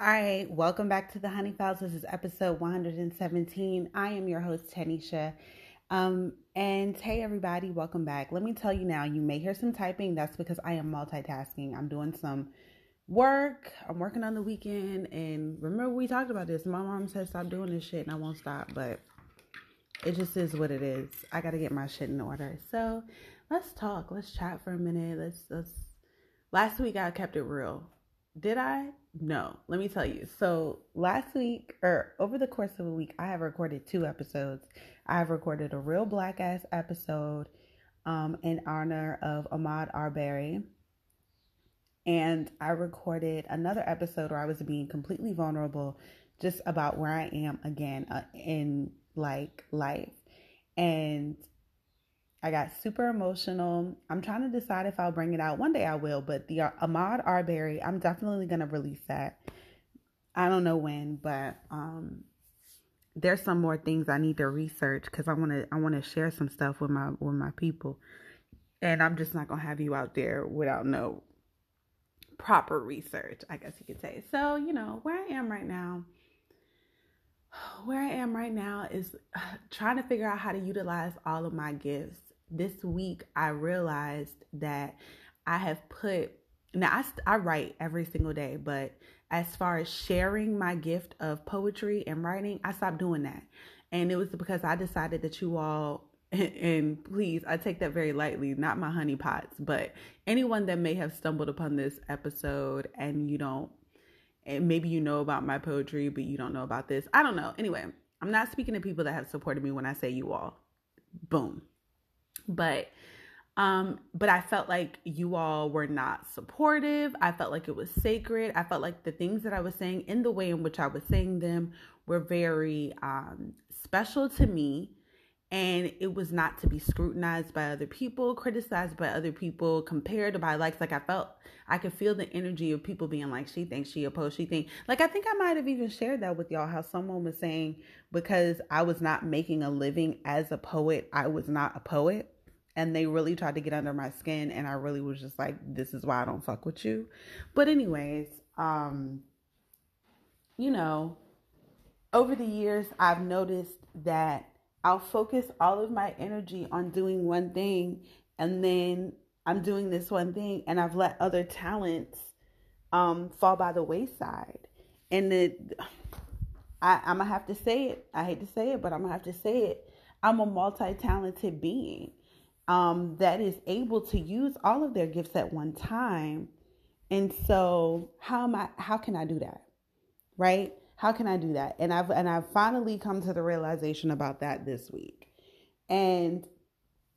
All right, welcome back to the Honey Files. This is episode 117. I am your host, Tanisha. Um, and hey, everybody, welcome back. Let me tell you now, you may hear some typing. That's because I am multitasking. I'm doing some work. I'm working on the weekend. And remember, we talked about this. My mom said, stop doing this shit, and I won't stop. But it just is what it is. I got to get my shit in order. So let's talk. Let's chat for a minute. Let's, let's. Last week, I kept it real. Did I? No, let me tell you. So last week, or over the course of a week, I have recorded two episodes. I have recorded a real black ass episode um, in honor of Ahmaud Arbery. And I recorded another episode where I was being completely vulnerable just about where I am again uh, in like life. And I got super emotional. I'm trying to decide if I'll bring it out. One day I will, but the uh, Ahmaud Arbery, I'm definitely going to release that. I don't know when, but um there's some more things I need to research cuz I want to I want to share some stuff with my with my people. And I'm just not going to have you out there without no proper research, I guess you could say. So, you know, where I am right now, where I am right now is trying to figure out how to utilize all of my gifts this week I realized that I have put now I, I write every single day, but as far as sharing my gift of poetry and writing, I stopped doing that. And it was because I decided that you all and please, I take that very lightly, not my honeypots, but anyone that may have stumbled upon this episode and you don't, and maybe you know about my poetry, but you don't know about this. I don't know. Anyway, I'm not speaking to people that have supported me when I say you all. Boom. But um but I felt like you all were not supportive. I felt like it was sacred. I felt like the things that I was saying in the way in which I was saying them were very um special to me and it was not to be scrutinized by other people, criticized by other people, compared by likes. Like I felt, I could feel the energy of people being like, "She thinks she opposed. She think like I think I might have even shared that with y'all. How someone was saying because I was not making a living as a poet, I was not a poet and they really tried to get under my skin and I really was just like this is why I don't fuck with you. But anyways, um you know, over the years I've noticed that I'll focus all of my energy on doing one thing and then I'm doing this one thing and I've let other talents um fall by the wayside. And it I, I'm gonna have to say it. I hate to say it, but I'm gonna have to say it. I'm a multi-talented being um, that is able to use all of their gifts at one time. And so, how am I? How can I do that? Right? How can I do that? And I've and I've finally come to the realization about that this week. And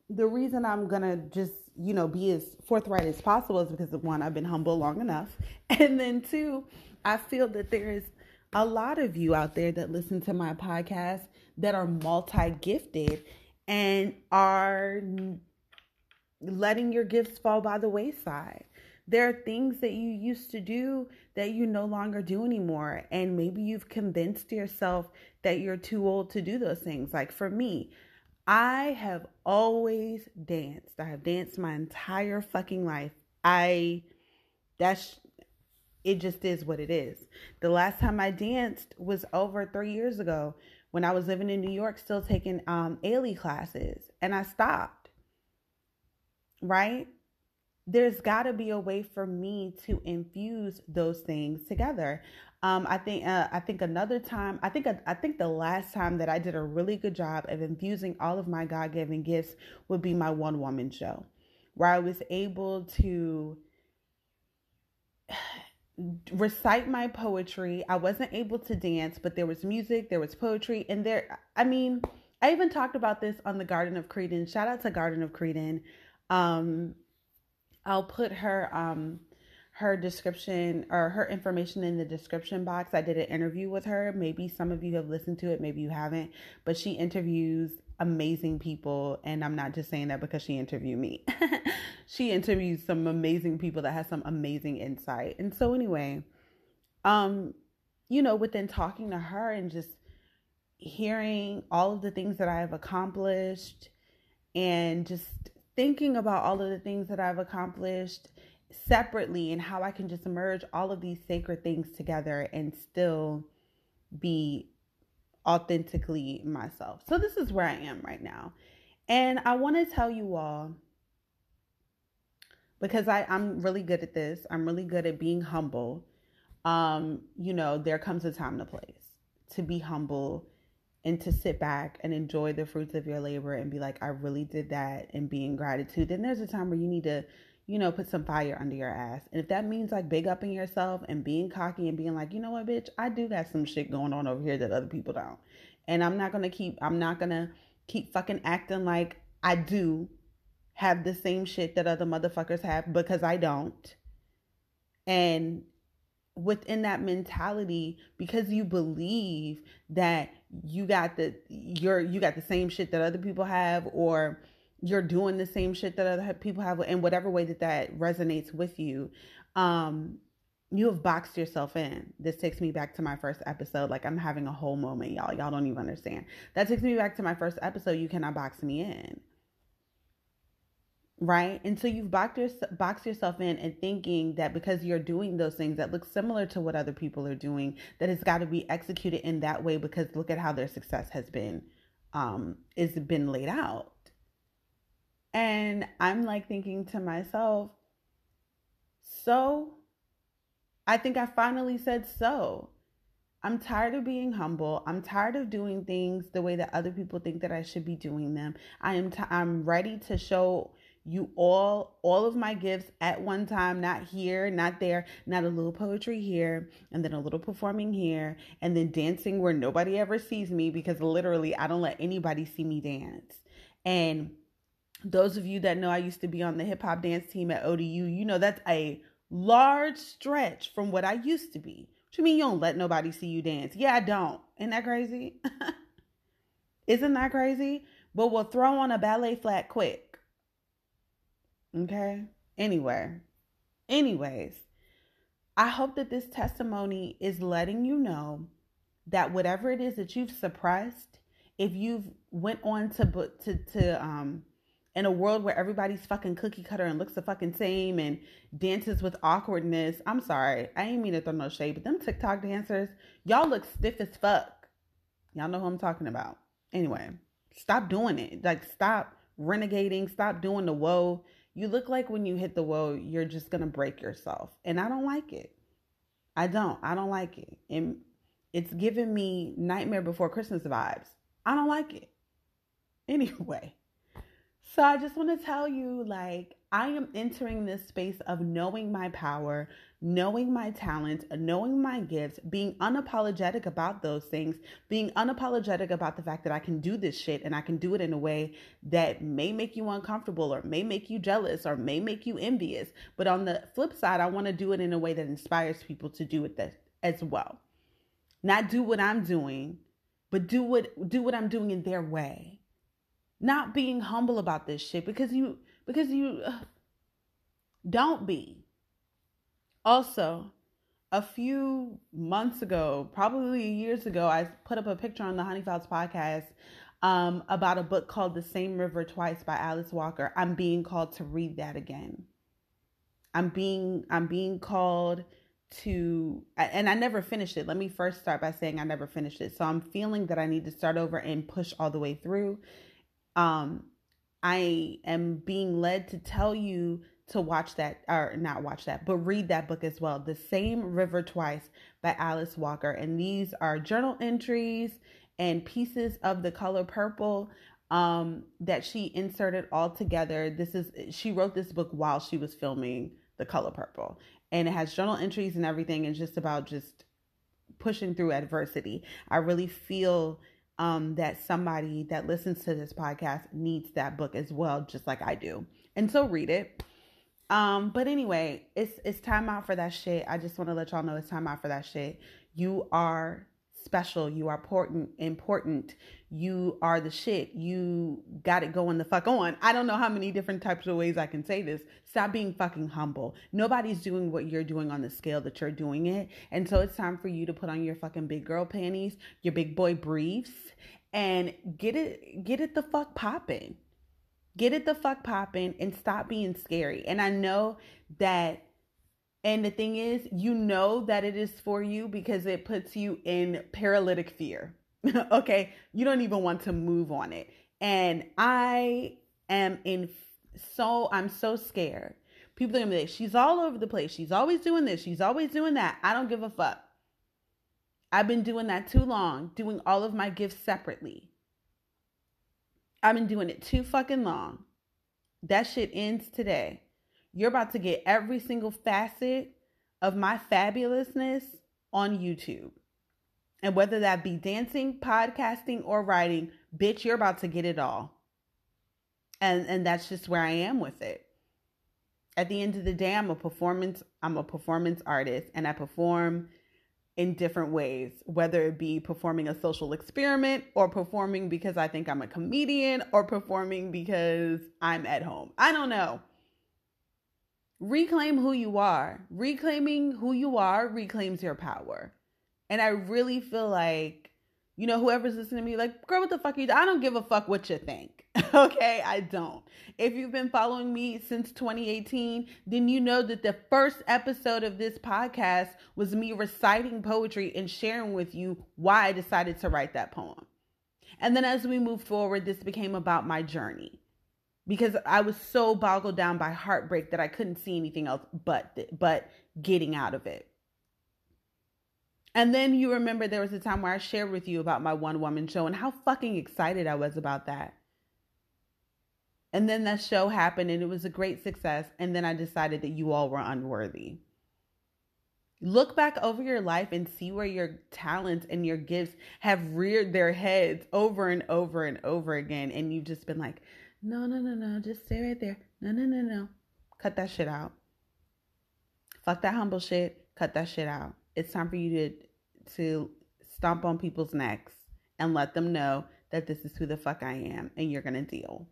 the reason I'm gonna just you know be as forthright as possible is because of one, I've been humble long enough, and then two, I feel that there is a lot of you out there that listen to my podcast that are multi gifted and are letting your gifts fall by the wayside. There are things that you used to do that you no longer do anymore. And maybe you've convinced yourself that you're too old to do those things. Like for me, I have always danced. I have danced my entire fucking life. I, that's, it just is what it is. The last time I danced was over three years ago when I was living in New York, still taking um, Ailey classes, and I stopped. Right? There's got to be a way for me to infuse those things together. Um, I think uh, I think another time I think I think the last time that I did a really good job of infusing all of my God given gifts would be my one woman show, where I was able to recite my poetry. I wasn't able to dance, but there was music, there was poetry, and there, I mean, I even talked about this on the Garden of Creden. Shout out to Garden of Creden. Um, I'll put her um her description or her information in the description box. I did an interview with her. Maybe some of you have listened to it, maybe you haven't, but she interviews amazing people and I'm not just saying that because she interviewed me. she interviews some amazing people that has some amazing insight. And so anyway, um you know, within talking to her and just hearing all of the things that I have accomplished and just thinking about all of the things that I've accomplished separately and how I can just merge all of these sacred things together and still be authentically myself. So this is where I am right now. And I want to tell you all because I, I'm really good at this. I'm really good at being humble. Um, you know, there comes a time and a place to be humble and to sit back and enjoy the fruits of your labor and be like, I really did that and be in gratitude. Then there's a time where you need to, you know, put some fire under your ass. And if that means like big upping yourself and being cocky and being like, you know what, bitch, I do got some shit going on over here that other people don't. And I'm not gonna keep I'm not gonna keep fucking acting like I do have the same shit that other motherfuckers have because I don't. And within that mentality because you believe that you got the you're you got the same shit that other people have or you're doing the same shit that other people have in whatever way that that resonates with you um you have boxed yourself in. This takes me back to my first episode. Like i'm having a whole moment y'all. Y'all don't even understand. That takes me back to my first episode you cannot box me in. Right? and so you've boxed, your, boxed yourself in and thinking that because you're doing those things that look similar to what other people are doing, that it's got to be executed in that way because look at how their success has been, um, is been laid out. And I'm like thinking to myself, so I think I finally said so. I'm tired of being humble. I'm tired of doing things the way that other people think that I should be doing them. I am t- I'm ready to show you all all of my gifts at one time not here not there not a little poetry here and then a little performing here and then dancing where nobody ever sees me because literally i don't let anybody see me dance and those of you that know i used to be on the hip hop dance team at odu you know that's a large stretch from what i used to be. What you mean you don't let nobody see you dance? Yeah i don't. Isn't that crazy? Isn't that crazy? But we'll throw on a ballet flat quick. Okay. Anyway, anyways, I hope that this testimony is letting you know that whatever it is that you've suppressed, if you've went on to to to um in a world where everybody's fucking cookie cutter and looks the fucking same and dances with awkwardness. I'm sorry, I ain't mean to throw no shade, but them TikTok dancers, y'all look stiff as fuck. Y'all know who I'm talking about. Anyway, stop doing it. Like, stop renegating. Stop doing the whoa you look like when you hit the whoa, you're just going to break yourself. And I don't like it. I don't. I don't like it. And it's giving me Nightmare Before Christmas vibes. I don't like it. Anyway, so I just want to tell you like, I am entering this space of knowing my power, knowing my talent, knowing my gifts, being unapologetic about those things, being unapologetic about the fact that I can do this shit and I can do it in a way that may make you uncomfortable or may make you jealous or may make you envious. But on the flip side, I want to do it in a way that inspires people to do it that, as well. Not do what I'm doing, but do what do what I'm doing in their way. Not being humble about this shit because you because you uh, don't be. Also, a few months ago, probably years ago, I put up a picture on the Honey Files podcast um, about a book called The Same River Twice by Alice Walker. I'm being called to read that again. I'm being I'm being called to and I never finished it. Let me first start by saying I never finished it. So I'm feeling that I need to start over and push all the way through. Um I am being led to tell you to watch that or not watch that, but read that book as well. The Same River Twice by Alice Walker. And these are journal entries and pieces of the color purple um, that she inserted all together. This is she wrote this book while she was filming The Color Purple. And it has journal entries and everything and just about just pushing through adversity. I really feel um, that somebody that listens to this podcast needs that book as well, just like I do. And so read it. Um, but anyway, it's it's time out for that shit. I just want to let y'all know it's time out for that shit. You are special. You are important. Important. You are the shit. You got it going the fuck on. I don't know how many different types of ways I can say this. Stop being fucking humble. Nobody's doing what you're doing on the scale that you're doing it. And so it's time for you to put on your fucking big girl panties, your big boy briefs, and get it get it the fuck popping. Get it the fuck popping and stop being scary. And I know that and the thing is, you know that it is for you because it puts you in paralytic fear. okay? You don't even want to move on it. And I am in so I'm so scared. People are gonna be like, she's all over the place. She's always doing this. She's always doing that. I don't give a fuck. I've been doing that too long, doing all of my gifts separately. I've been doing it too fucking long. That shit ends today. You're about to get every single facet of my fabulousness on YouTube. And whether that be dancing, podcasting, or writing, bitch, you're about to get it all. And and that's just where I am with it. At the end of the day, I'm a performance I'm a performance artist and I perform in different ways, whether it be performing a social experiment or performing because I think I'm a comedian or performing because I'm at home. I don't know. Reclaim who you are. Reclaiming who you are reclaims your power. And I really feel like, you know, whoever's listening to me, like, girl, what the fuck you I don't give a fuck what you think. okay, I don't. If you've been following me since 2018, then you know that the first episode of this podcast was me reciting poetry and sharing with you why I decided to write that poem. And then as we move forward, this became about my journey because I was so boggled down by heartbreak that I couldn't see anything else but but getting out of it. And then you remember there was a time where I shared with you about my one woman show and how fucking excited I was about that. And then that show happened and it was a great success. And then I decided that you all were unworthy. Look back over your life and see where your talents and your gifts have reared their heads over and over and over again. And you've just been like, no, no, no, no, just stay right there. No, no, no, no. Cut that shit out. Fuck that humble shit. Cut that shit out. It's time for you to to stomp on people's necks and let them know that this is who the fuck I am and you're gonna deal.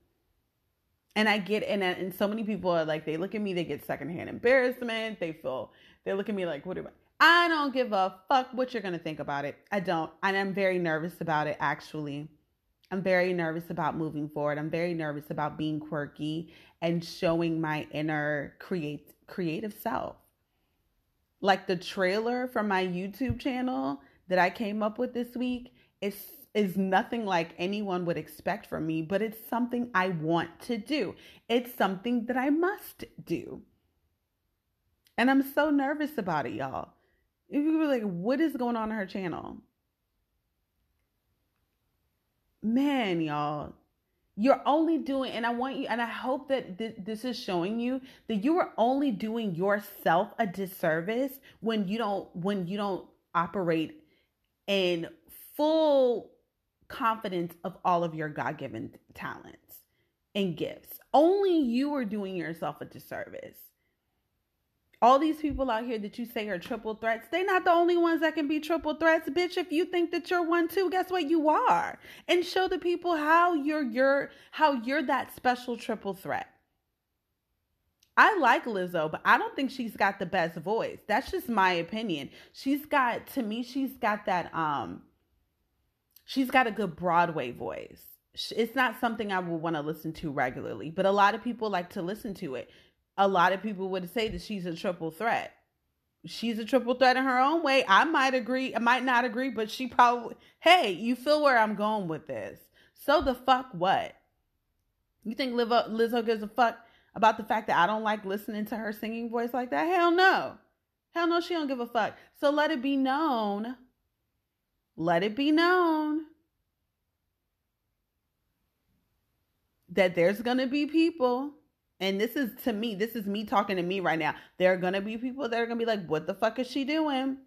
And I get and and so many people are like they look at me, they get secondhand embarrassment. They feel they look at me like, what do I? I don't give a fuck what you're gonna think about it. I don't, and I'm very nervous about it. Actually, I'm very nervous about moving forward. I'm very nervous about being quirky and showing my inner create creative self. Like the trailer from my YouTube channel that I came up with this week is is nothing like anyone would expect from me, but it's something I want to do. It's something that I must do. And I'm so nervous about it, y'all. You were like, what is going on in her channel? Man, y'all, you're only doing, and I want you, and I hope that th- this is showing you that you are only doing yourself a disservice when you don't, when you don't operate in full confidence of all of your God given talents and gifts. Only you are doing yourself a disservice. All these people out here that you say are triple threats, they're not the only ones that can be triple threats. Bitch, if you think that you're one too, guess what? You are. And show the people how you're you're how you're that special triple threat. I like Lizzo, but I don't think she's got the best voice. That's just my opinion. She's got to me, she's got that um she's got a good Broadway voice. It's not something I would want to listen to regularly, but a lot of people like to listen to it. A lot of people would say that she's a triple threat. She's a triple threat in her own way. I might agree, I might not agree, but she probably, hey, you feel where I'm going with this. So the fuck what? You think Lizzo, Lizzo gives a fuck about the fact that I don't like listening to her singing voice like that? Hell no. Hell no, she don't give a fuck. So let it be known let it be known that there's going to be people and this is to me this is me talking to me right now there are going to be people that are going to be like what the fuck is she doing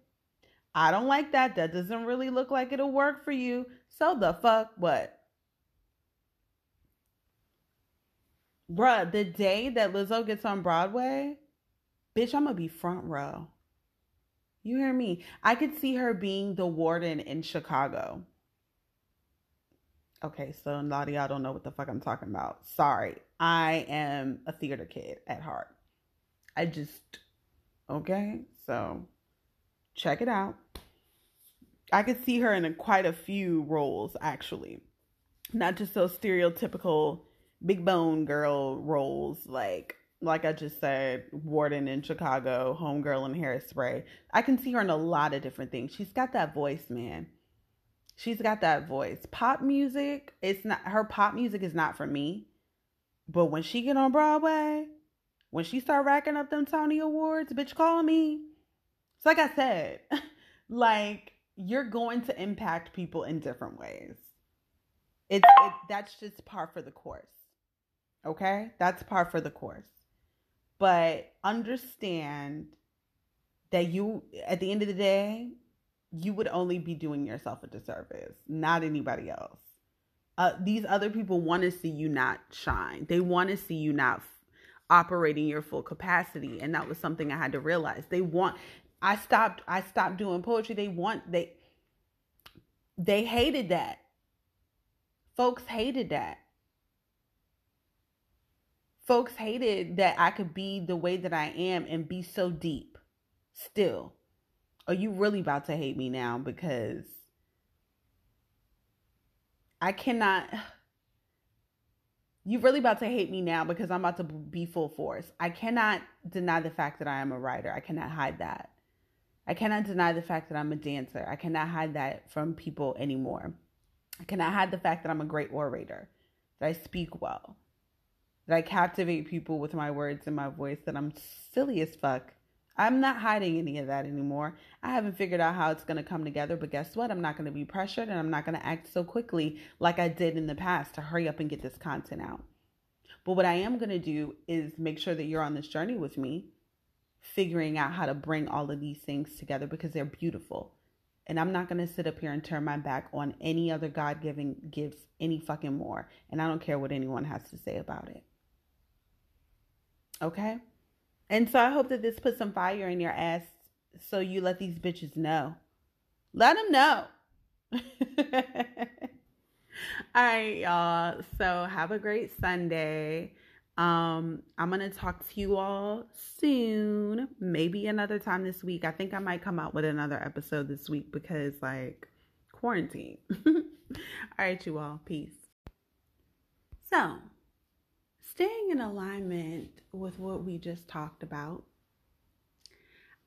i don't like that that doesn't really look like it'll work for you so the fuck what bruh the day that lizzo gets on broadway bitch i'm gonna be front row you hear me? I could see her being the warden in Chicago. Okay, so a lot of y'all don't know what the fuck I'm talking about. Sorry. I am a theater kid at heart. I just, okay, so check it out. I could see her in a, quite a few roles, actually. Not just those stereotypical big bone girl roles like like I just said, Warden in Chicago, Homegirl in Hairspray. I can see her in a lot of different things. She's got that voice, man. She's got that voice. Pop music, it's not her pop music is not for me. But when she get on Broadway, when she start racking up them Tony Awards, bitch, call me. So like I said, like you're going to impact people in different ways. It's it, that's just par for the course. Okay, that's par for the course but understand that you at the end of the day you would only be doing yourself a disservice not anybody else uh, these other people want to see you not shine. They want to see you not f- operating your full capacity and that was something i had to realize. They want i stopped i stopped doing poetry. They want they they hated that. Folks hated that. Folks hated that I could be the way that I am and be so deep still. Are you really about to hate me now? Because I cannot. You're really about to hate me now because I'm about to be full force. I cannot deny the fact that I am a writer. I cannot hide that. I cannot deny the fact that I'm a dancer. I cannot hide that from people anymore. I cannot hide the fact that I'm a great orator, that I speak well that I captivate people with my words and my voice, that I'm silly as fuck. I'm not hiding any of that anymore. I haven't figured out how it's going to come together, but guess what? I'm not going to be pressured and I'm not going to act so quickly like I did in the past to hurry up and get this content out. But what I am going to do is make sure that you're on this journey with me, figuring out how to bring all of these things together because they're beautiful. And I'm not going to sit up here and turn my back on any other God given gifts any fucking more. And I don't care what anyone has to say about it. Okay? And so I hope that this puts some fire in your ass so you let these bitches know. Let them know. All right, y'all. So have a great Sunday. Um, I'm gonna talk to you all soon, maybe another time this week. I think I might come out with another episode this week because like quarantine. all right, you all. Peace. So staying in alignment with what we just talked about,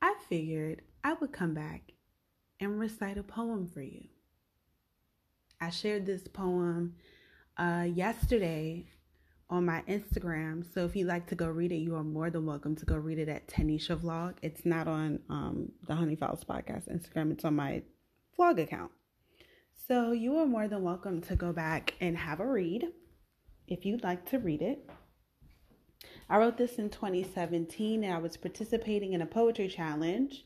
I figured I would come back and recite a poem for you. I shared this poem uh, yesterday on my Instagram. So if you'd like to go read it, you are more than welcome to go read it at Tanisha Vlog. It's not on um, the Honey Files podcast Instagram, it's on my vlog account. So you are more than welcome to go back and have a read if you'd like to read it. I wrote this in 2017 and I was participating in a poetry challenge.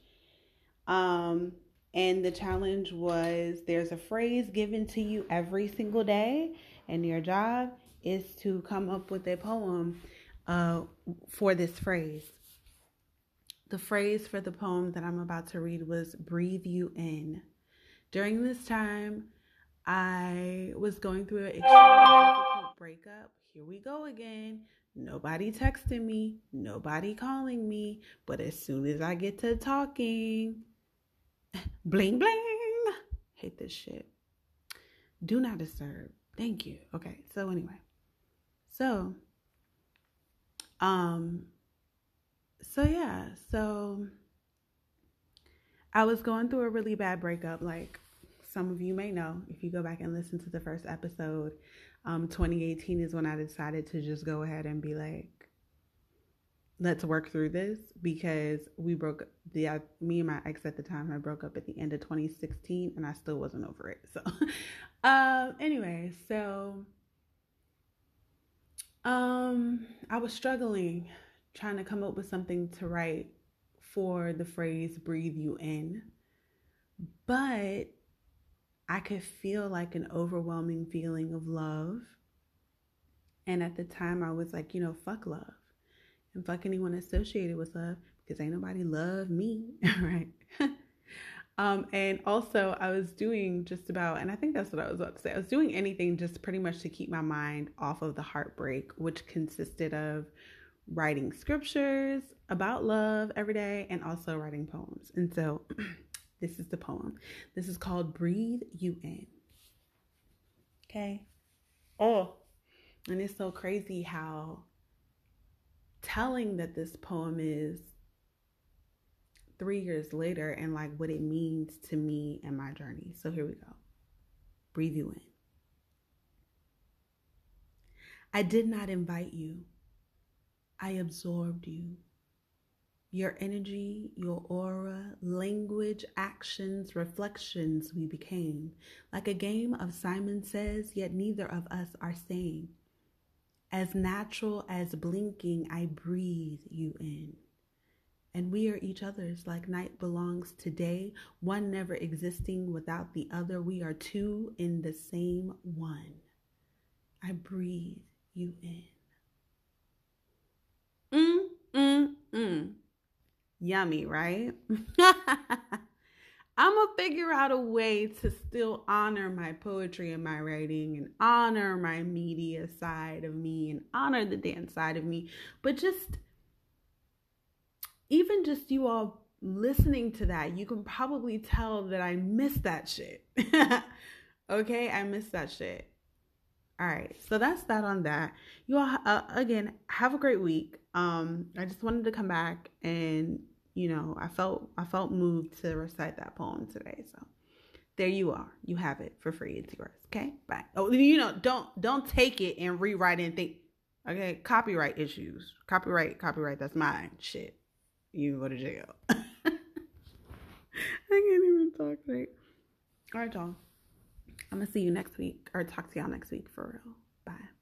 Um, and the challenge was there's a phrase given to you every single day, and your job is to come up with a poem uh, for this phrase. The phrase for the poem that I'm about to read was breathe you in. During this time, I was going through an extremely difficult breakup. Here we go again. Nobody texting me, nobody calling me, but as soon as I get to talking, bling bling. Hate this shit. Do not disturb. Thank you. Okay, so anyway. So um so yeah, so I was going through a really bad breakup like some of you may know if you go back and listen to the first episode um, 2018 is when I decided to just go ahead and be like, let's work through this because we broke the uh, me and my ex at the time I broke up at the end of 2016 and I still wasn't over it. So, um, anyway, so um, I was struggling trying to come up with something to write for the phrase "breathe you in," but I could feel like an overwhelming feeling of love. And at the time, I was like, you know, fuck love and fuck anyone associated with love because ain't nobody love me, right? um, and also, I was doing just about, and I think that's what I was about to say. I was doing anything just pretty much to keep my mind off of the heartbreak, which consisted of writing scriptures about love every day and also writing poems. And so, This is the poem. This is called Breathe You In. Okay. Oh, And it's so crazy how telling that this poem is three years later and like what it means to me and my journey. So here we go. Breathe you in. I did not invite you, I absorbed you. Your energy, your aura, language, actions, reflections, we became. Like a game of Simon Says, yet neither of us are saying. As natural as blinking, I breathe you in. And we are each other's, like night belongs to day, one never existing without the other. We are two in the same one. I breathe you in. Mm, mm, mm. Yummy, right? I'm gonna figure out a way to still honor my poetry and my writing and honor my media side of me and honor the dance side of me. But just, even just you all listening to that, you can probably tell that I miss that shit. okay, I miss that shit. All right, so that's that on that. You all, uh, again, have a great week. Um, I just wanted to come back and you know, I felt I felt moved to recite that poem today. So there you are. You have it for free. It's yours. Okay. Bye. Oh, you know, don't don't take it and rewrite and think. Okay, copyright issues. Copyright, copyright. That's mine. Shit. You go to jail. I can't even talk right. All right, y'all. I'm gonna see you next week or talk to y'all next week for real. Bye.